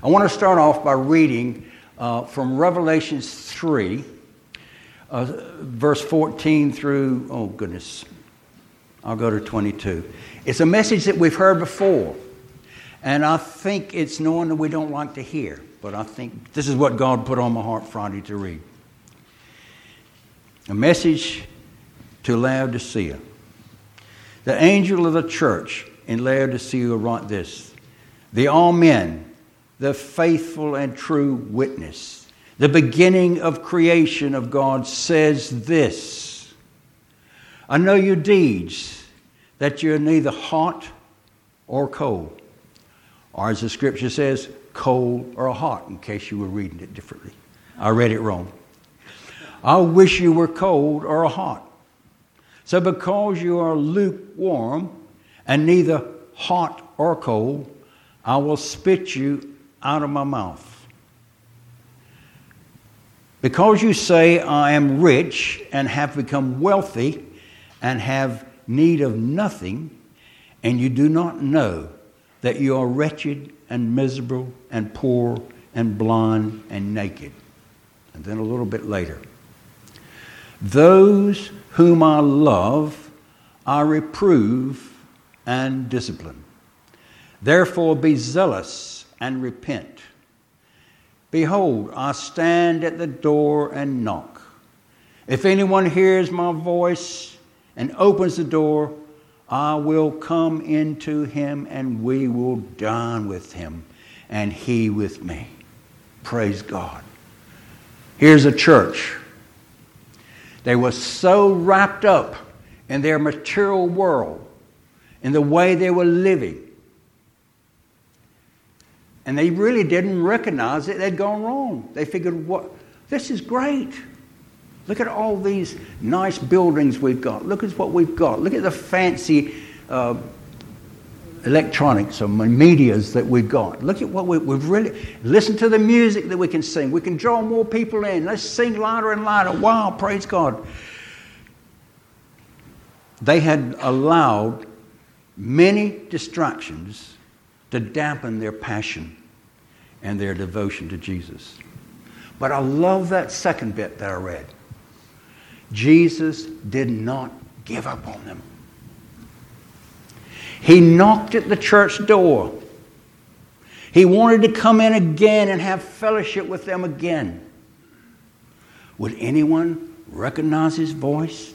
I want to start off by reading uh, from Revelation 3, uh, verse 14 through, oh goodness, I'll go to 22. It's a message that we've heard before, and I think it's knowing that we don't like to hear, but I think this is what God put on my heart Friday to read. A message to Laodicea. The angel of the church in Laodicea wrote this The Amen, the faithful and true witness, the beginning of creation of God, says this I know your deeds, that you're neither hot or cold. Or as the scripture says, cold or hot, in case you were reading it differently. I read it wrong. I wish you were cold or hot. So, because you are lukewarm and neither hot or cold, I will spit you out of my mouth. Because you say, I am rich and have become wealthy and have need of nothing, and you do not know that you are wretched and miserable and poor and blind and naked. And then a little bit later, those whom I love, I reprove and discipline. Therefore, be zealous and repent. Behold, I stand at the door and knock. If anyone hears my voice and opens the door, I will come into him and we will dine with him and he with me. Praise God. Here's a church. They were so wrapped up in their material world, in the way they were living, and they really didn't recognize that they'd gone wrong. They figured, what? This is great. Look at all these nice buildings we've got. Look at what we've got. Look at the fancy uh, electronics or medias that we've got. Look at what we, we've really. Listen to the music that we can sing. We can draw more people in. Let's sing louder and louder. Wow, praise God. They had allowed many distractions to dampen their passion and their devotion to Jesus. But I love that second bit that I read. Jesus did not give up on them. He knocked at the church door. He wanted to come in again and have fellowship with them again. Would anyone recognize his voice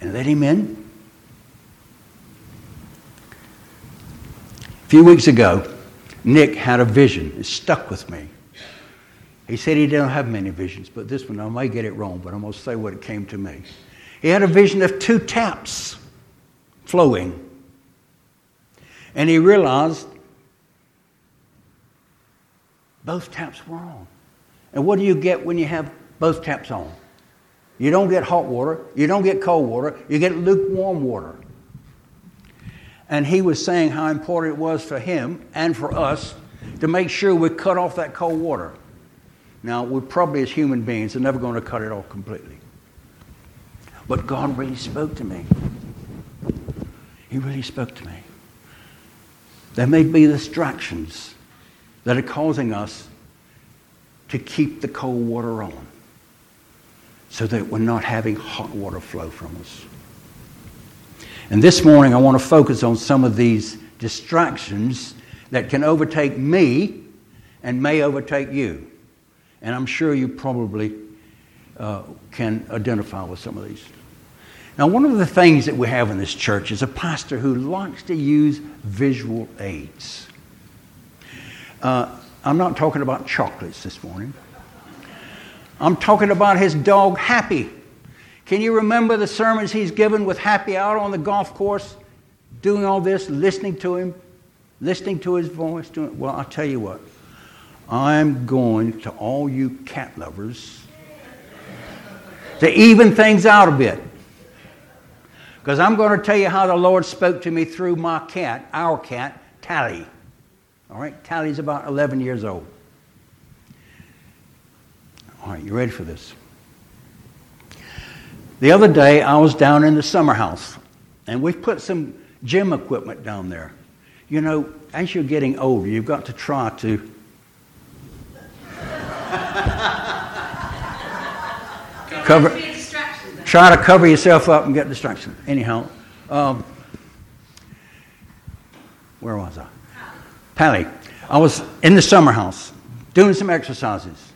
and let him in? Few weeks ago, Nick had a vision. It stuck with me. He said he didn't have many visions, but this one, I may get it wrong, but I'm going to say what it came to me. He had a vision of two taps flowing. And he realized both taps were on. And what do you get when you have both taps on? You don't get hot water, you don't get cold water, you get lukewarm water. And he was saying how important it was for him and for us to make sure we cut off that cold water. Now, we probably, as human beings, are never going to cut it off completely. But God really spoke to me. He really spoke to me. There may be distractions that are causing us to keep the cold water on so that we're not having hot water flow from us. And this morning, I want to focus on some of these distractions that can overtake me and may overtake you. And I'm sure you probably uh, can identify with some of these. Now, one of the things that we have in this church is a pastor who likes to use visual aids. Uh, I'm not talking about chocolates this morning. I'm talking about his dog, Happy. Can you remember the sermons he's given with Happy out on the golf course, doing all this, listening to him, listening to his voice? Doing, well, I'll tell you what. I'm going to all you cat lovers to even things out a bit. Because I'm going to tell you how the Lord spoke to me through my cat, our cat, Tally. All right, Tally's about 11 years old. All right, you ready for this? The other day, I was down in the summer house, and we've put some gym equipment down there. You know, as you're getting older, you've got to try to. cover, try to cover yourself up and get distraction. Anyhow, um, where was I? Tally. I was in the summer house doing some exercises.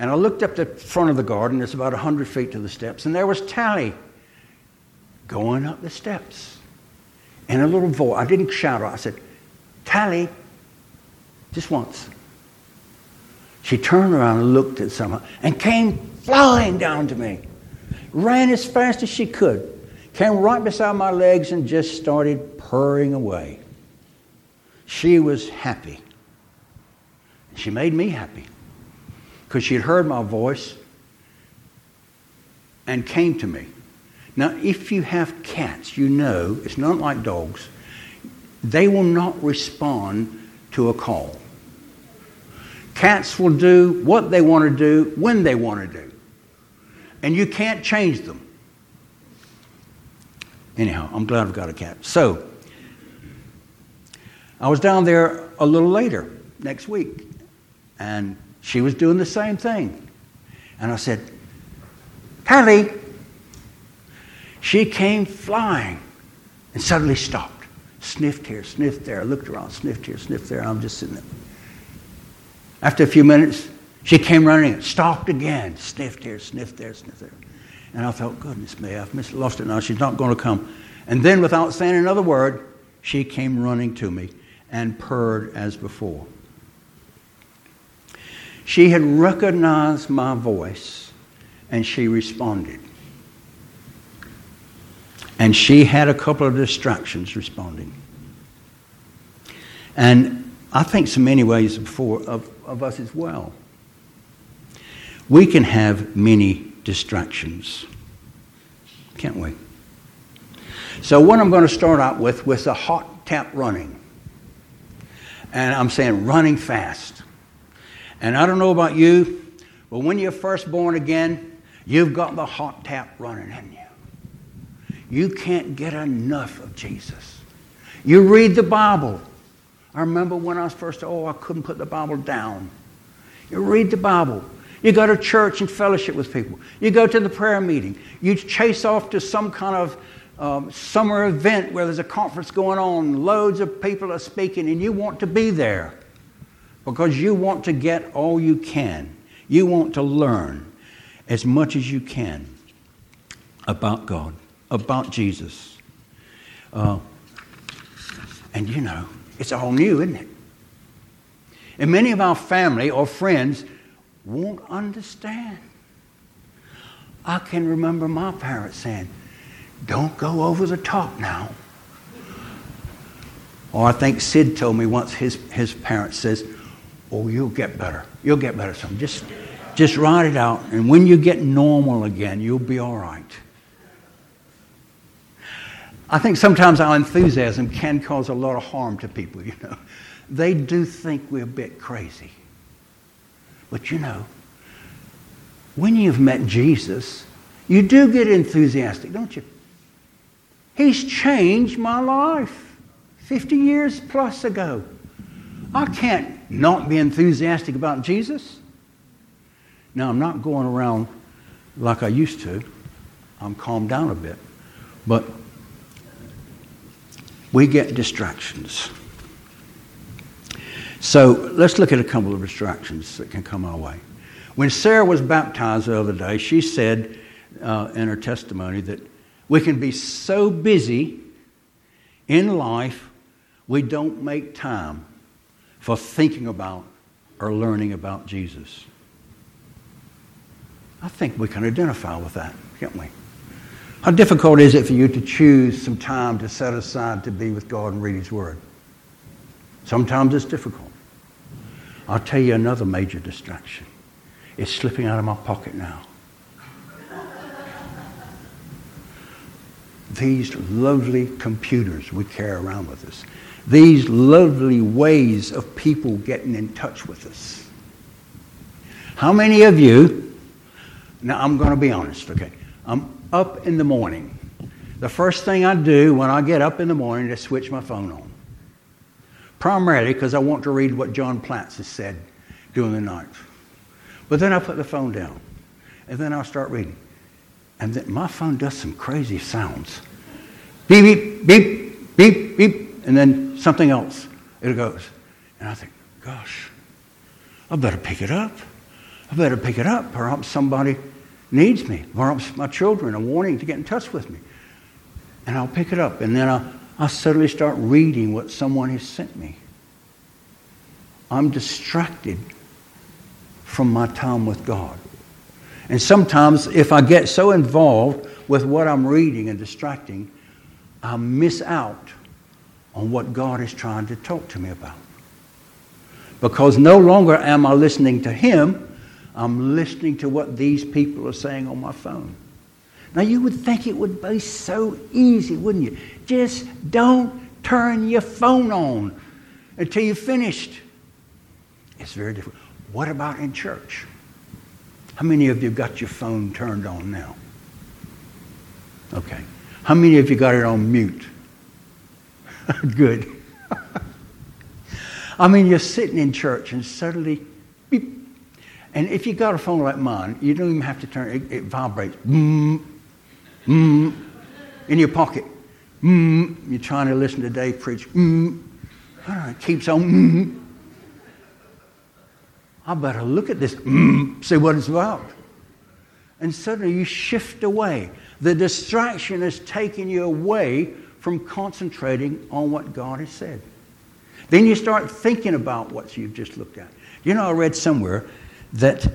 And I looked up the front of the garden, it's about 100 feet to the steps, and there was Tally going up the steps. And a little voice, I didn't shout I said, Tally, just once. She turned around and looked at someone and came flying down to me. Ran as fast as she could, came right beside my legs and just started purring away. She was happy. She made me happy because she had heard my voice and came to me. Now, if you have cats, you know it's not like dogs. They will not respond to a call. Cats will do what they want to do when they want to do. And you can't change them. Anyhow, I'm glad I've got a cat. So, I was down there a little later next week, and she was doing the same thing. And I said, Tally. She came flying and suddenly stopped. Sniffed here, sniffed there, looked around, sniffed here, sniffed there. I'm just sitting there. After a few minutes, she came running, and stopped again, sniffed here, sniffed there, sniffed there. And I thought, goodness me, I've lost it now. She's not going to come. And then, without saying another word, she came running to me and purred as before. She had recognized my voice and she responded. And she had a couple of distractions responding. And I think so many ways before of, of us as well. We can have many distractions, can't we? So, what I'm going to start out with was a hot tap running. And I'm saying running fast. And I don't know about you, but when you're first born again, you've got the hot tap running in you. You can't get enough of Jesus. You read the Bible. I remember when I was first, oh, I couldn't put the Bible down. You read the Bible. You go to church and fellowship with people. You go to the prayer meeting. You chase off to some kind of um, summer event where there's a conference going on. Loads of people are speaking, and you want to be there because you want to get all you can. You want to learn as much as you can about God, about Jesus. Uh, and you know, it's all new, isn't it? And many of our family or friends won't understand. I can remember my parents saying, Don't go over the top now. Or I think Sid told me once his, his parents says, Oh, you'll get better. You'll get better some. Just, just ride it out. And when you get normal again, you'll be all right. I think sometimes our enthusiasm can cause a lot of harm to people, you know. They do think we're a bit crazy. But you know, when you've met Jesus, you do get enthusiastic, don't you? He's changed my life 50 years plus ago. I can't not be enthusiastic about Jesus. Now, I'm not going around like I used to. I'm calmed down a bit. But we get distractions. So let's look at a couple of distractions that can come our way. When Sarah was baptized the other day, she said uh, in her testimony that we can be so busy in life we don't make time for thinking about or learning about Jesus. I think we can identify with that, can't we? How difficult is it for you to choose some time to set aside to be with God and read His Word? Sometimes it's difficult. I'll tell you another major distraction. It's slipping out of my pocket now. These lovely computers we carry around with us these lovely ways of people getting in touch with us. How many of you, now I'm going to be honest, okay? I'm up in the morning. The first thing I do when I get up in the morning is switch my phone on. Primarily because I want to read what John Platts has said during the night. But then I put the phone down and then I'll start reading. And then my phone does some crazy sounds. Beep, beep, beep, beep, beep, and then something else. It goes. And I think, gosh, I better pick it up. I better pick it up. Perhaps somebody needs me. Perhaps my children are wanting to get in touch with me. And I'll pick it up. And then I'll, I'll suddenly start reading what someone has sent me. I'm distracted from my time with God. And sometimes, if I get so involved with what I'm reading and distracting, I miss out on what God is trying to talk to me about. Because no longer am I listening to Him, I'm listening to what these people are saying on my phone. Now, you would think it would be so easy, wouldn't you? Just don't turn your phone on until you're finished. It's very different. What about in church? How many of you got your phone turned on now? Okay. How many of you got it on mute? Good. I mean, you're sitting in church and suddenly, beep. And if you got a phone like mine, you don't even have to turn it, it vibrates. Mm, mm, in your pocket. Mm, you're trying to listen to Dave preach. Mm, it keeps on. Mm. I better look at this, mm, see what it's about. And suddenly you shift away. The distraction is taking you away from concentrating on what God has said. Then you start thinking about what you've just looked at. You know, I read somewhere that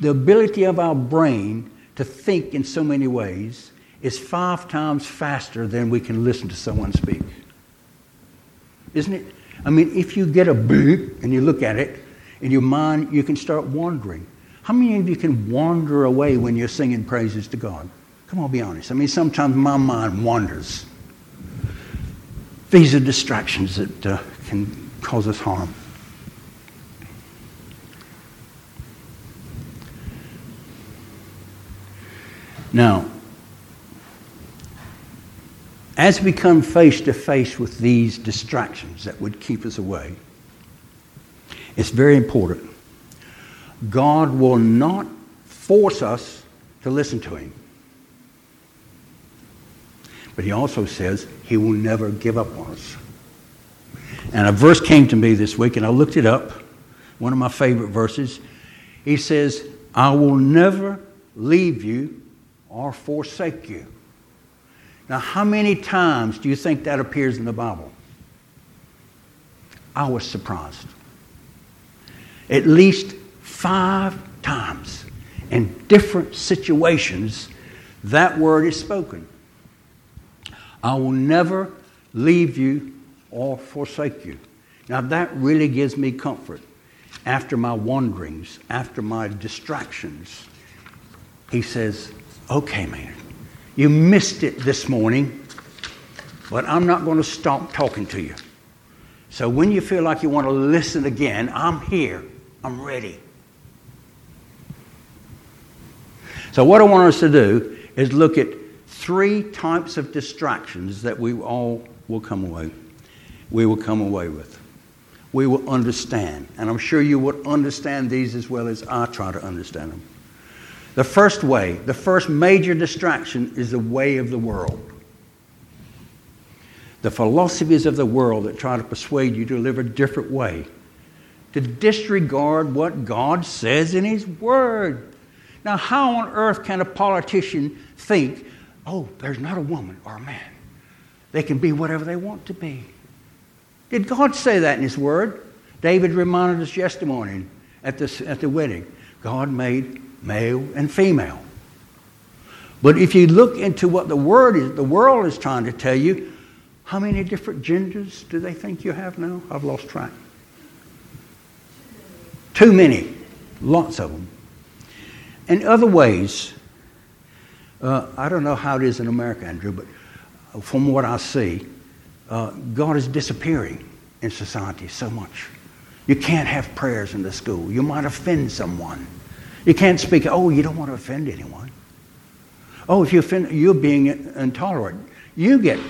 the ability of our brain to think in so many ways is five times faster than we can listen to someone speak. Isn't it? I mean, if you get a beep and you look at it, in your mind, you can start wandering. How many of you can wander away when you're singing praises to God? Come on, be honest. I mean, sometimes my mind wanders. These are distractions that uh, can cause us harm. Now, as we come face to face with these distractions that would keep us away, it's very important. God will not force us to listen to Him. But He also says He will never give up on us. And a verse came to me this week, and I looked it up. One of my favorite verses. He says, I will never leave you or forsake you. Now, how many times do you think that appears in the Bible? I was surprised at least five times in different situations that word is spoken. I will never leave you or forsake you. Now, that really gives me comfort after my wanderings, after my distractions. He says, Okay, man, you missed it this morning, but I'm not going to stop talking to you. So when you feel like you want to listen again, I'm here. I'm ready. So, what I want us to do is look at three types of distractions that we all will come away. We will come away with. We will understand. And I'm sure you will understand these as well as I try to understand them. The first way, the first major distraction is the way of the world. The philosophies of the world that try to persuade you to live a different way to disregard what God says in His Word. Now, how on earth can a politician think, oh, there's not a woman or a man? They can be whatever they want to be. Did God say that in His Word? David reminded us yesterday morning at, this, at the wedding. God made male and female. But if you look into what the word is, the world is trying to tell you, how many different genders do they think you have now? I've lost track. Too many, lots of them. In other ways, uh, I don't know how it is in America, Andrew, but from what I see, uh, God is disappearing in society so much. You can't have prayers in the school. You might offend someone. You can't speak, oh, you don't want to offend anyone. Oh, if you offend, you're being intolerant. You get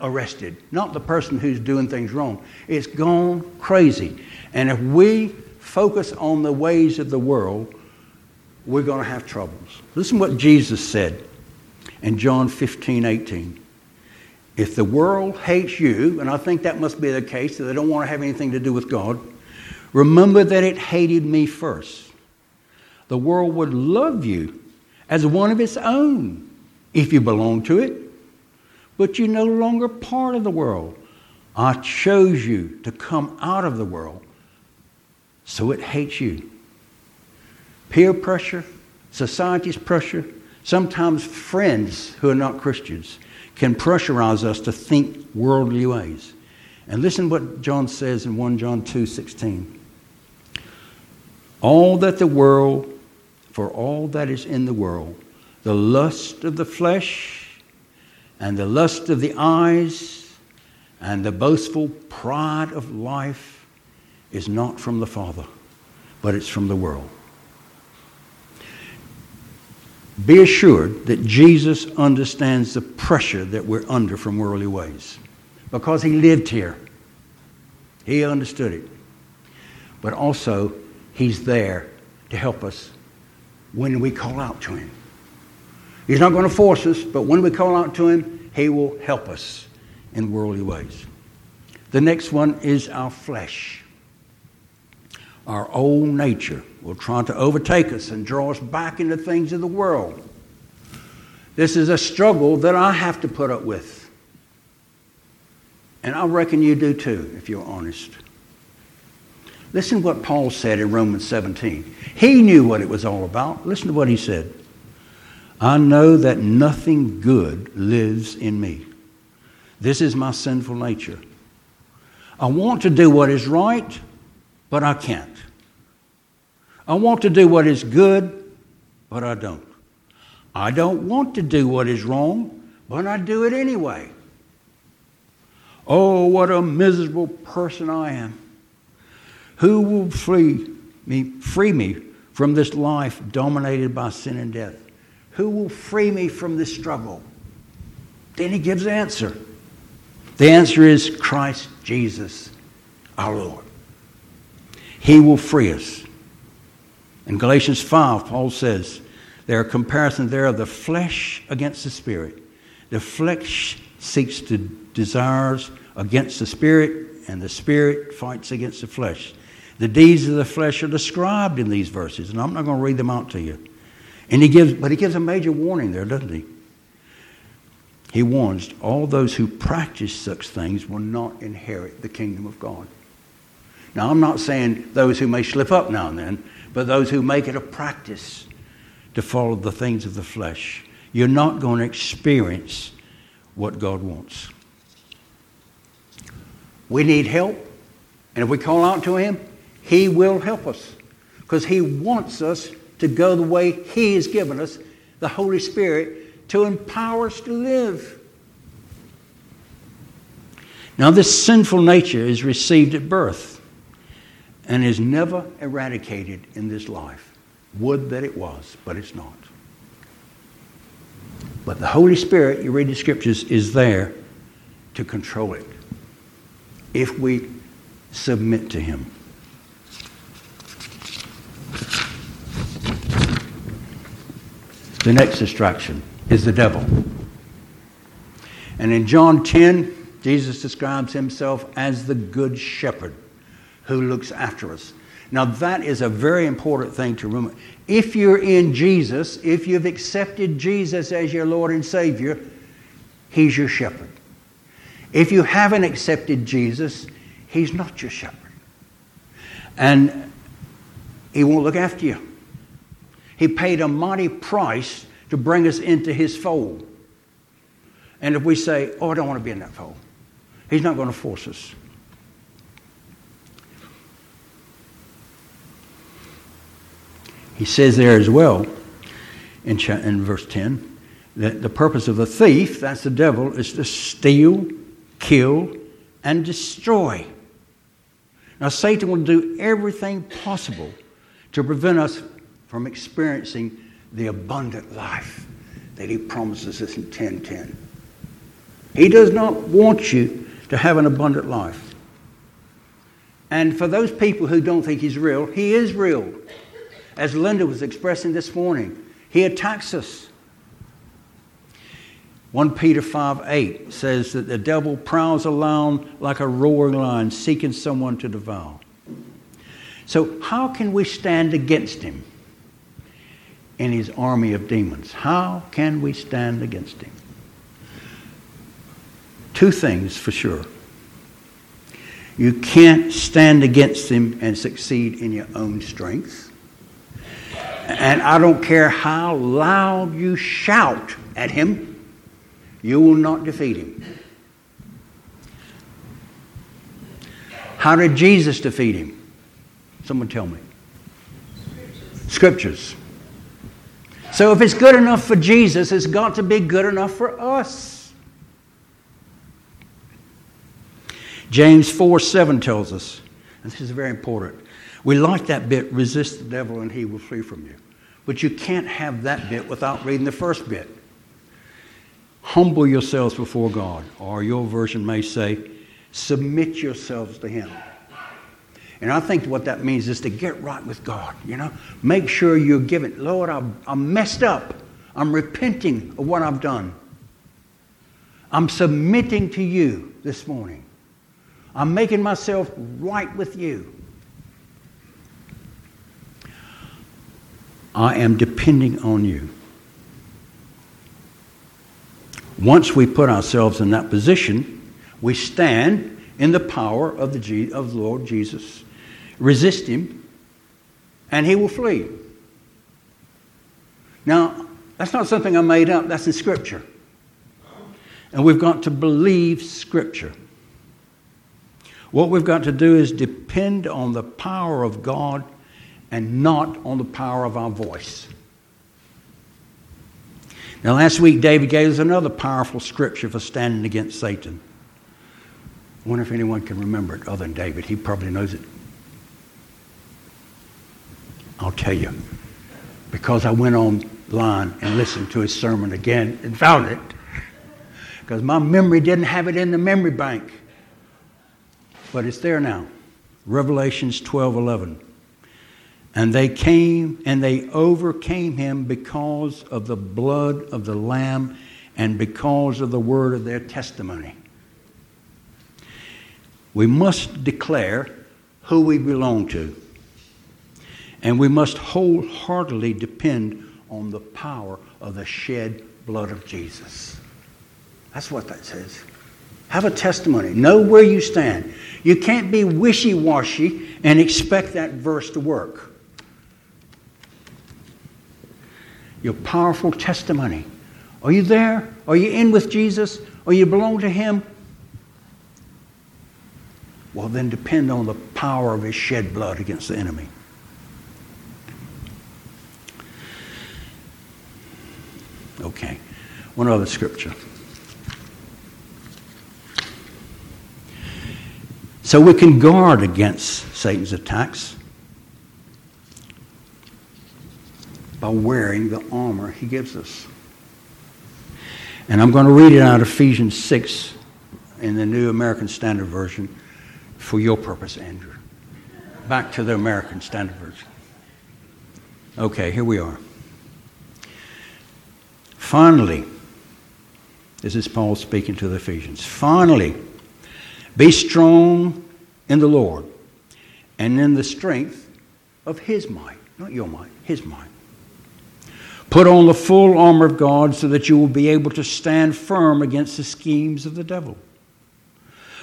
arrested, not the person who's doing things wrong. It's gone crazy. And if we focus on the ways of the world, we're going to have troubles. Listen what Jesus said in John 15, 18. If the world hates you, and I think that must be the case, that they don't want to have anything to do with God, remember that it hated me first. The world would love you as one of its own if you belong to it, but you're no longer part of the world. I chose you to come out of the world, so it hates you peer pressure, society's pressure, sometimes friends who are not Christians can pressurize us to think worldly ways. And listen what John says in 1 John 2:16. All that the world, for all that is in the world, the lust of the flesh and the lust of the eyes and the boastful pride of life is not from the Father, but it's from the world. Be assured that Jesus understands the pressure that we're under from worldly ways because he lived here. He understood it. But also, he's there to help us when we call out to him. He's not going to force us, but when we call out to him, he will help us in worldly ways. The next one is our flesh. Our old nature will try to overtake us and draw us back into things of the world. This is a struggle that I have to put up with. And I reckon you do too, if you're honest. Listen to what Paul said in Romans 17. He knew what it was all about. Listen to what he said. I know that nothing good lives in me. This is my sinful nature. I want to do what is right, but I can't. I want to do what is good, but I don't. I don't want to do what is wrong, but I do it anyway. Oh, what a miserable person I am. Who will free me, free me from this life dominated by sin and death? Who will free me from this struggle? Then he gives the answer. The answer is Christ Jesus, our Lord. He will free us. In Galatians 5, Paul says, there are comparisons there of the flesh against the spirit. The flesh seeks to desires against the spirit, and the spirit fights against the flesh. The deeds of the flesh are described in these verses, and I'm not going to read them out to you. And he gives, but he gives a major warning there, doesn't he? He warns all those who practice such things will not inherit the kingdom of God. Now, I'm not saying those who may slip up now and then, but those who make it a practice to follow the things of the flesh. You're not going to experience what God wants. We need help, and if we call out to Him, He will help us because He wants us to go the way He has given us, the Holy Spirit, to empower us to live. Now, this sinful nature is received at birth and is never eradicated in this life. Would that it was, but it's not. But the Holy Spirit, you read the scriptures, is there to control it if we submit to Him. The next distraction is the devil. And in John 10, Jesus describes himself as the good shepherd who looks after us. Now, that is a very important thing to remember. If you're in Jesus, if you've accepted Jesus as your Lord and Savior, He's your shepherd. If you haven't accepted Jesus, He's not your shepherd. And He won't look after you. He paid a mighty price to bring us into His fold. And if we say, Oh, I don't want to be in that fold, He's not going to force us. He says there as well in, in verse 10 that the purpose of the thief, that's the devil, is to steal, kill, and destroy. Now, Satan will do everything possible to prevent us from experiencing the abundant life that he promises us in 1010. He does not want you to have an abundant life. And for those people who don't think he's real, he is real. As Linda was expressing this morning. He attacks us. 1 Peter 5 8 says that the devil prowls around like a roaring lion, seeking someone to devour. So, how can we stand against him in his army of demons? How can we stand against him? Two things for sure. You can't stand against him and succeed in your own strength. And I don't care how loud you shout at him, you will not defeat him. How did Jesus defeat him? Someone tell me. Scriptures. Scriptures. So if it's good enough for Jesus, it's got to be good enough for us. James 4 7 tells us, and this is very important. We like that bit resist the devil and he will flee from you. But you can't have that bit without reading the first bit. Humble yourselves before God, or your version may say, submit yourselves to Him. And I think what that means is to get right with God, you know? Make sure you're giving, Lord, I'm, I'm messed up. I'm repenting of what I've done. I'm submitting to you this morning. I'm making myself right with you. I am depending on you. Once we put ourselves in that position, we stand in the power of the, G- of the Lord Jesus. Resist him, and he will flee. Now, that's not something I made up, that's in Scripture. And we've got to believe Scripture. What we've got to do is depend on the power of God and not on the power of our voice. Now, last week, David gave us another powerful scripture for standing against Satan. I wonder if anyone can remember it other than David. He probably knows it. I'll tell you. Because I went online and listened to his sermon again and found it. Because my memory didn't have it in the memory bank. But it's there now. Revelations 12 11. And they came and they overcame him because of the blood of the Lamb and because of the word of their testimony. We must declare who we belong to. And we must wholeheartedly depend on the power of the shed blood of Jesus. That's what that says. Have a testimony. Know where you stand. You can't be wishy washy and expect that verse to work. Your powerful testimony. Are you there? Are you in with Jesus? Or you belong to Him? Well, then depend on the power of His shed blood against the enemy. Okay. One other scripture. So we can guard against Satan's attacks by wearing the armor he gives us. And I'm going to read it out of Ephesians 6 in the New American Standard Version for your purpose, Andrew. Back to the American Standard Version. Okay, here we are. Finally, this is Paul speaking to the Ephesians. Finally, be strong in the Lord and in the strength of his might, not your might, his might. Put on the full armor of God so that you will be able to stand firm against the schemes of the devil.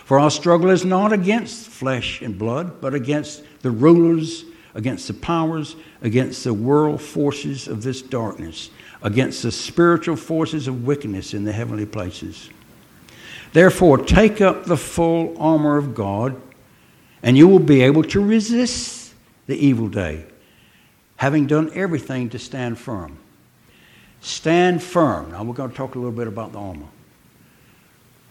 For our struggle is not against flesh and blood, but against the rulers, against the powers, against the world forces of this darkness against the spiritual forces of wickedness in the heavenly places. Therefore, take up the full armor of God, and you will be able to resist the evil day, having done everything to stand firm. Stand firm. Now, we're going to talk a little bit about the armor.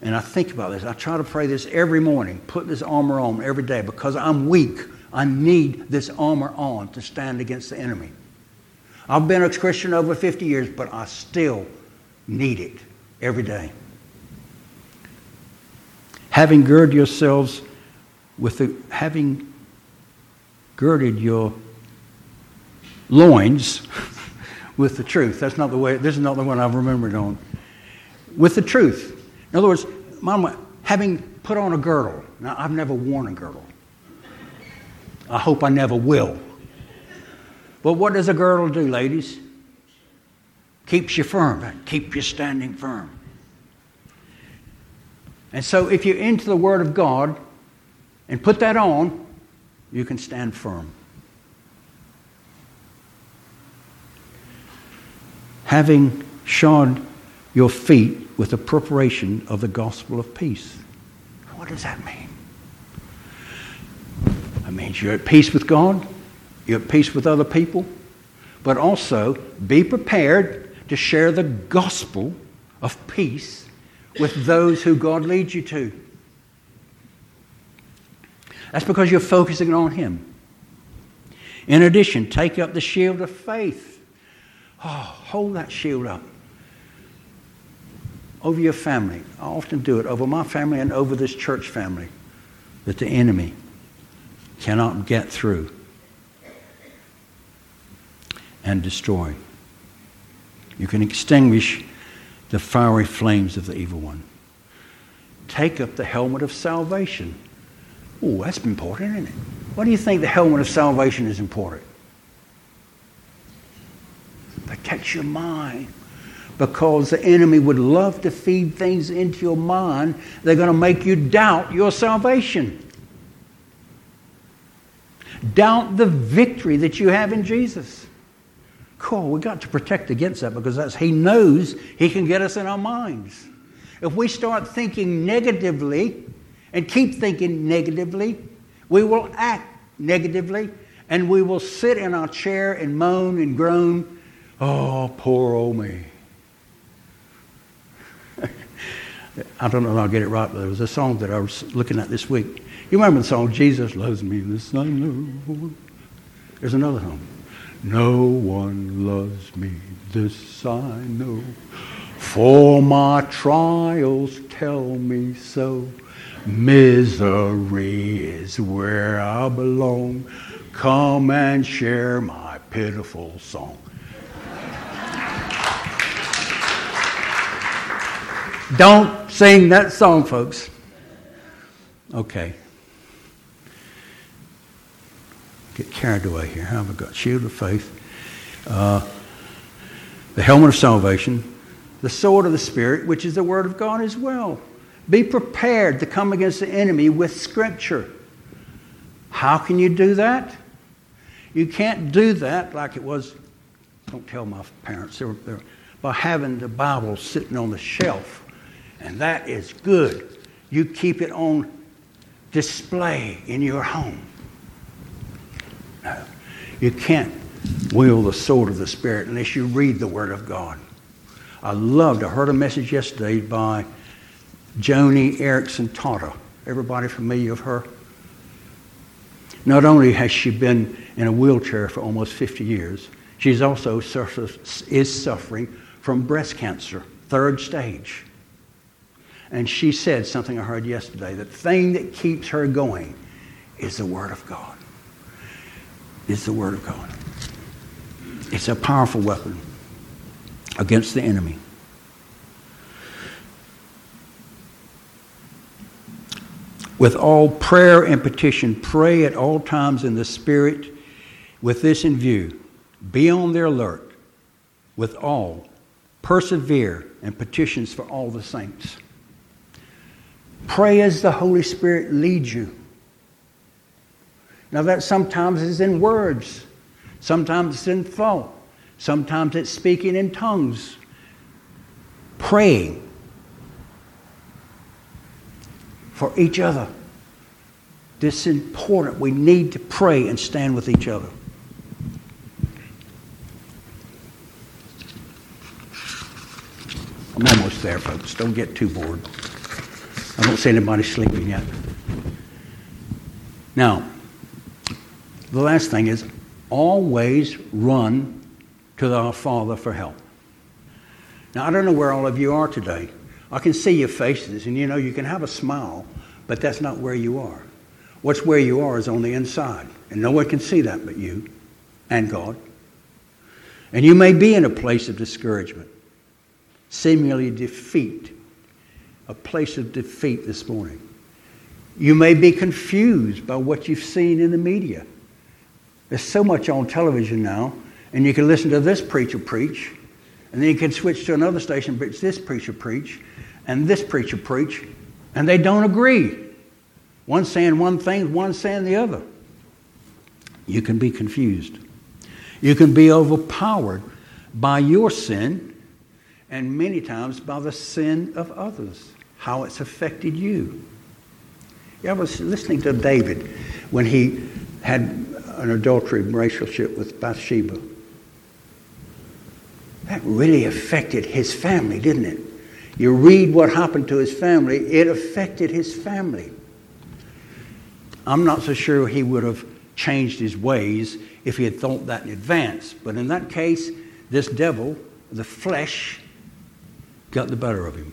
And I think about this. I try to pray this every morning. Put this armor on every day because I'm weak. I need this armor on to stand against the enemy. I've been a Christian over 50 years, but I still need it every day. Having girded yourselves with the, having girded your loins with the truth. That's not the way, this is not the one I've remembered on. With the truth. In other words, Mama, having put on a girdle. Now, I've never worn a girdle. I hope I never will. But what does a girdle do, ladies? Keeps you firm, keeps you standing firm. And so, if you're into the Word of God and put that on, you can stand firm. Having shod your feet with the preparation of the gospel of peace. What does that mean? That means you're at peace with God, you're at peace with other people, but also be prepared to share the gospel of peace with those who God leads you to. That's because you're focusing on Him. In addition, take up the shield of faith. Oh, hold that shield up over your family. I often do it over my family and over this church family that the enemy cannot get through and destroy. You can extinguish the fiery flames of the evil one. Take up the helmet of salvation. Oh, that's important, isn't it? Why do you think the helmet of salvation is important? Protects your mind because the enemy would love to feed things into your mind. They're going to make you doubt your salvation. Doubt the victory that you have in Jesus. Cool, we got to protect against that because that's he knows he can get us in our minds. If we start thinking negatively and keep thinking negatively, we will act negatively and we will sit in our chair and moan and groan, oh, poor old me. I don't know if I'll get it right, but there was a song that I was looking at this week. You remember the song, Jesus Loves Me, this I know. There's another song. No one loves me, this I know. For my trials tell me so. Misery is where I belong. Come and share my pitiful song. Don't sing that song, folks. Okay. Get carried away here. How have I got? Shield of faith, uh, the helmet of salvation, the sword of the Spirit, which is the Word of God as well. Be prepared to come against the enemy with Scripture. How can you do that? You can't do that like it was, don't tell my parents, they were, they were, by having the Bible sitting on the shelf and that is good. You keep it on display in your home. No, you can't wield the sword of the Spirit unless you read the Word of God. I loved, I heard a message yesterday by Joni Eareckson Tada. Everybody familiar with her? Not only has she been in a wheelchair for almost 50 years, she's also is suffering from breast cancer, third stage. And she said something I heard yesterday the thing that keeps her going is the Word of God. Is the Word of God. It's a powerful weapon against the enemy. With all prayer and petition, pray at all times in the Spirit with this in view. Be on the alert with all. Persevere and petitions for all the saints. Pray as the Holy Spirit leads you. Now, that sometimes is in words, sometimes it's in thought, sometimes it's speaking in tongues. Praying for each other. This is important. We need to pray and stand with each other. I'm almost there, folks. Don't get too bored. I don't see anybody sleeping yet. Now, the last thing is always run to our Father for help. Now, I don't know where all of you are today. I can see your faces, and you know, you can have a smile, but that's not where you are. What's where you are is on the inside, and no one can see that but you and God. And you may be in a place of discouragement, seemingly defeat, a place of defeat this morning. You may be confused by what you've seen in the media. There's so much on television now, and you can listen to this preacher preach, and then you can switch to another station, preach this preacher preach, and this preacher preach, and they don't agree. One saying one thing, one saying the other. You can be confused. You can be overpowered by your sin and many times by the sin of others, how it's affected you. I was listening to David when he had an adultery relationship with Bathsheba. That really affected his family, didn't it? You read what happened to his family, it affected his family. I'm not so sure he would have changed his ways if he had thought that in advance. But in that case, this devil, the flesh, got the better of him.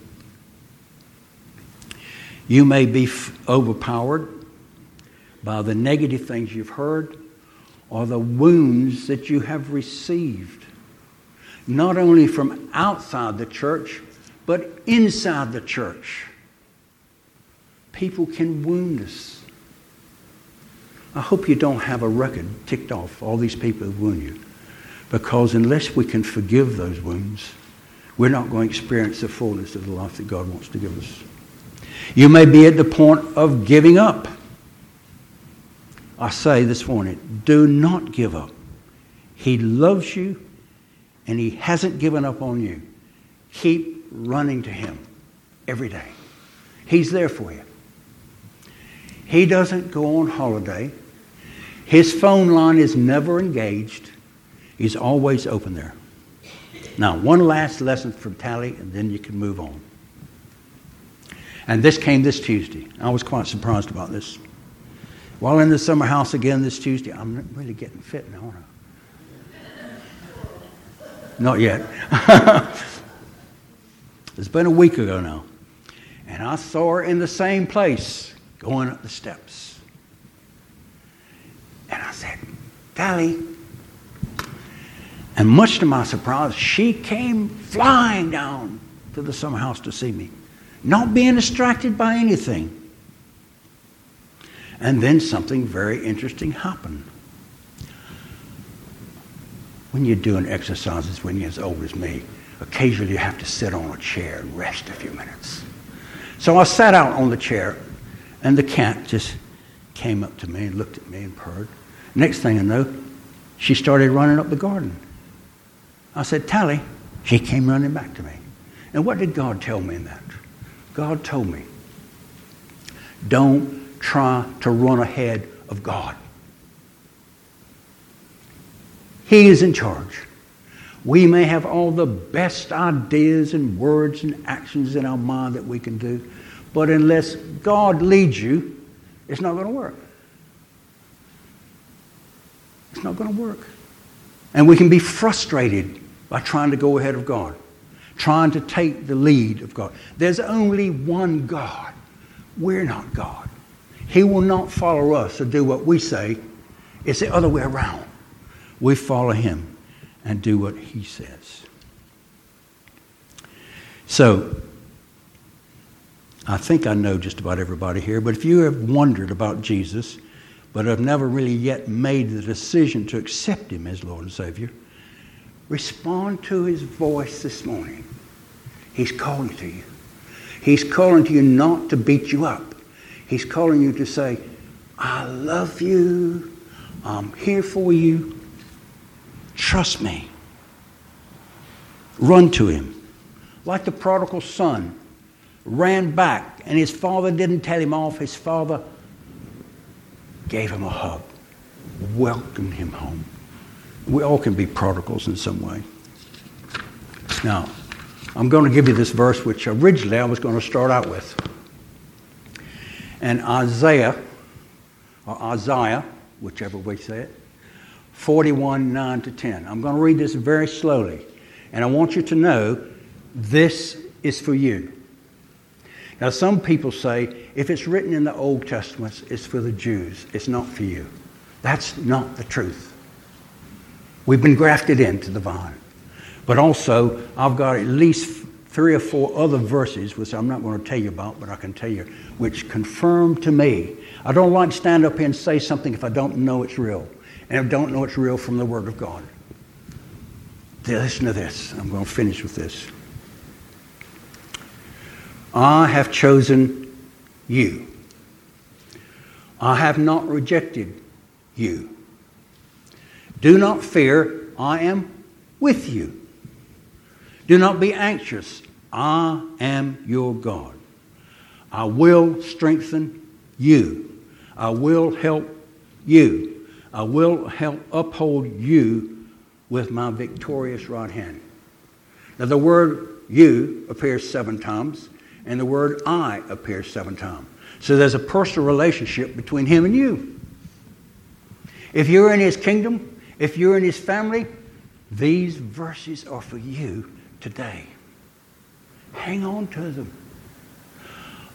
You may be f- overpowered by the negative things you've heard or the wounds that you have received, not only from outside the church, but inside the church. People can wound us. I hope you don't have a record ticked off all these people who wound you. Because unless we can forgive those wounds, we're not going to experience the fullness of the life that God wants to give us. You may be at the point of giving up. I say this morning, do not give up. He loves you and He hasn't given up on you. Keep running to Him every day. He's there for you. He doesn't go on holiday. His phone line is never engaged. He's always open there. Now, one last lesson from Tally, and then you can move on. And this came this Tuesday. I was quite surprised about this. While in the summer house again this Tuesday, I'm really getting fit now, aren't I? Not yet. it's been a week ago now. And I saw her in the same place going up the steps. And I said, Tally. And much to my surprise, she came flying down to the summer house to see me, not being distracted by anything. And then something very interesting happened. When you're doing exercises when you're as old as me, occasionally you have to sit on a chair and rest a few minutes. So I sat out on the chair, and the cat just came up to me and looked at me and purred. Next thing I know, she started running up the garden. I said, Tally. She came running back to me. And what did God tell me in that? God told me, don't try to run ahead of God. He is in charge. We may have all the best ideas and words and actions in our mind that we can do, but unless God leads you, it's not going to work. It's not going to work. And we can be frustrated by trying to go ahead of God, trying to take the lead of God. There's only one God. We're not God. He will not follow us to do what we say. It's the other way around. We follow Him and do what He says. So, I think I know just about everybody here, but if you have wondered about Jesus, but have never really yet made the decision to accept Him as Lord and Savior, Respond to his voice this morning. He's calling to you. He's calling to you not to beat you up. He's calling you to say, I love you. I'm here for you. Trust me. Run to him. Like the prodigal son ran back, and his father didn't tell him off. His father gave him a hug, welcomed him home. We all can be prodigals in some way. Now, I'm going to give you this verse, which originally I was going to start out with. And Isaiah, or Isaiah, whichever you say it, 41, 9 to 10. I'm going to read this very slowly. And I want you to know this is for you. Now, some people say if it's written in the Old Testament, it's for the Jews. It's not for you. That's not the truth. We've been grafted into the vine. But also, I've got at least three or four other verses, which I'm not going to tell you about, but I can tell you, which confirm to me. I don't like to stand up here and say something if I don't know it's real. And I don't know it's real from the Word of God. Listen to this. I'm going to finish with this. I have chosen you. I have not rejected you. Do not fear, I am with you. Do not be anxious, I am your God. I will strengthen you. I will help you. I will help uphold you with my victorious right hand. Now, the word you appears seven times, and the word I appears seven times. So there's a personal relationship between him and you. If you're in his kingdom, if you're in his family, these verses are for you today. Hang on to them.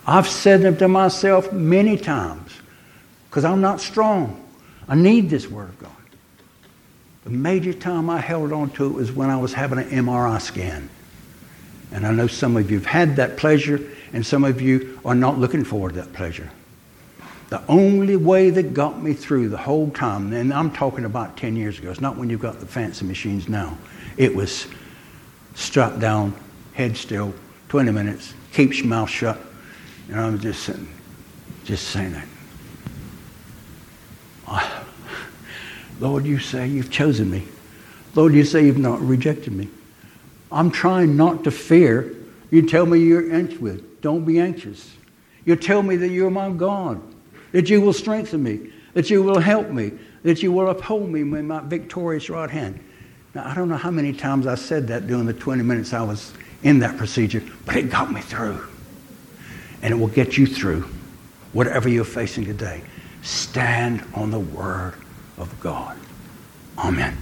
I've said them to myself many times because I'm not strong. I need this Word of God. The major time I held on to it was when I was having an MRI scan. And I know some of you have had that pleasure, and some of you are not looking forward to that pleasure. The only way that got me through the whole time, and I'm talking about 10 years ago, it's not when you've got the fancy machines now, it was strap down, head still, 20 minutes, keep your mouth shut. And I'm just sitting, just saying that. Lord, you say you've chosen me. Lord, you say you've not rejected me. I'm trying not to fear. You tell me you're anxious with. Don't be anxious. You tell me that you're my God, that you will strengthen me, that you will help me, that you will uphold me with my victorious right hand. Now, I don't know how many times I said that during the 20 minutes I was in that procedure, but it got me through. And it will get you through whatever you're facing today. Stand on the Word of God. Amen.